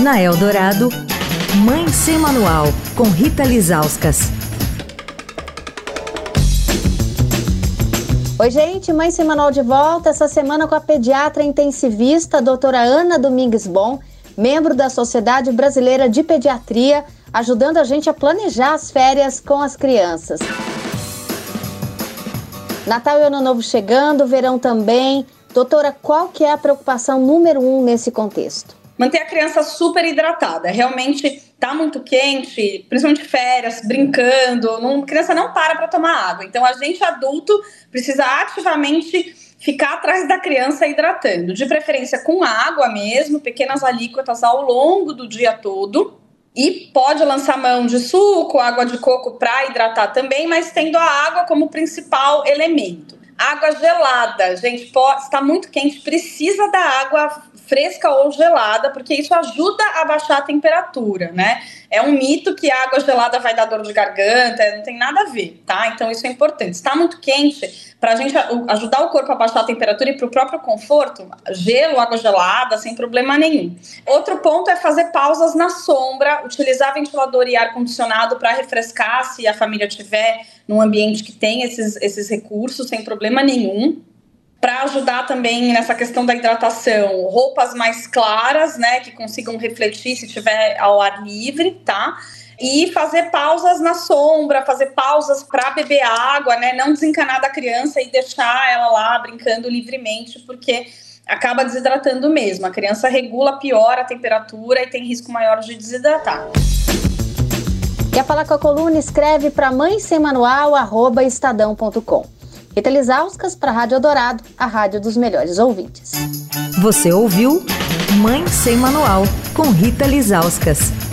Na Eldorado, Mãe Sem Manual, com Rita Lizauskas. Oi, gente, Mãe Sem Manual de volta essa semana com a pediatra intensivista, doutora Ana Domingues Bom, membro da Sociedade Brasileira de Pediatria, ajudando a gente a planejar as férias com as crianças. Natal e Ano Novo chegando, verão também. Doutora, qual que é a preocupação número um nesse contexto? manter a criança super hidratada. Realmente tá muito quente, principalmente férias, brincando, não, a criança não para para tomar água. Então a gente adulto precisa ativamente ficar atrás da criança hidratando, de preferência com água mesmo, pequenas alíquotas ao longo do dia todo. E pode lançar mão de suco, água de coco para hidratar também, mas tendo a água como principal elemento. Água gelada, gente, está muito quente, precisa da água fresca ou gelada, porque isso ajuda a baixar a temperatura, né? É um mito que a água gelada vai dar dor de garganta, não tem nada a ver, tá? Então isso é importante. Está muito quente, para a gente ajudar o corpo a baixar a temperatura e para o próprio conforto, gelo, água gelada, sem problema nenhum. Outro ponto é fazer pausas na sombra, utilizar ventilador e ar condicionado para refrescar se a família tiver num ambiente que tem esses, esses recursos, sem problema nenhum para ajudar também nessa questão da hidratação, roupas mais claras, né, que consigam refletir se estiver ao ar livre, tá? E fazer pausas na sombra, fazer pausas para beber água, né? Não desencanar da criança e deixar ela lá brincando livremente, porque acaba desidratando mesmo. A criança regula pior a temperatura e tem risco maior de desidratar. Quer falar com a coluna? Escreve para mãe sem manual, estadão.com. Rita Lizauskas para a Rádio Dourado, a rádio dos melhores ouvintes. Você ouviu Mãe Sem Manual, com Rita Lizauskas.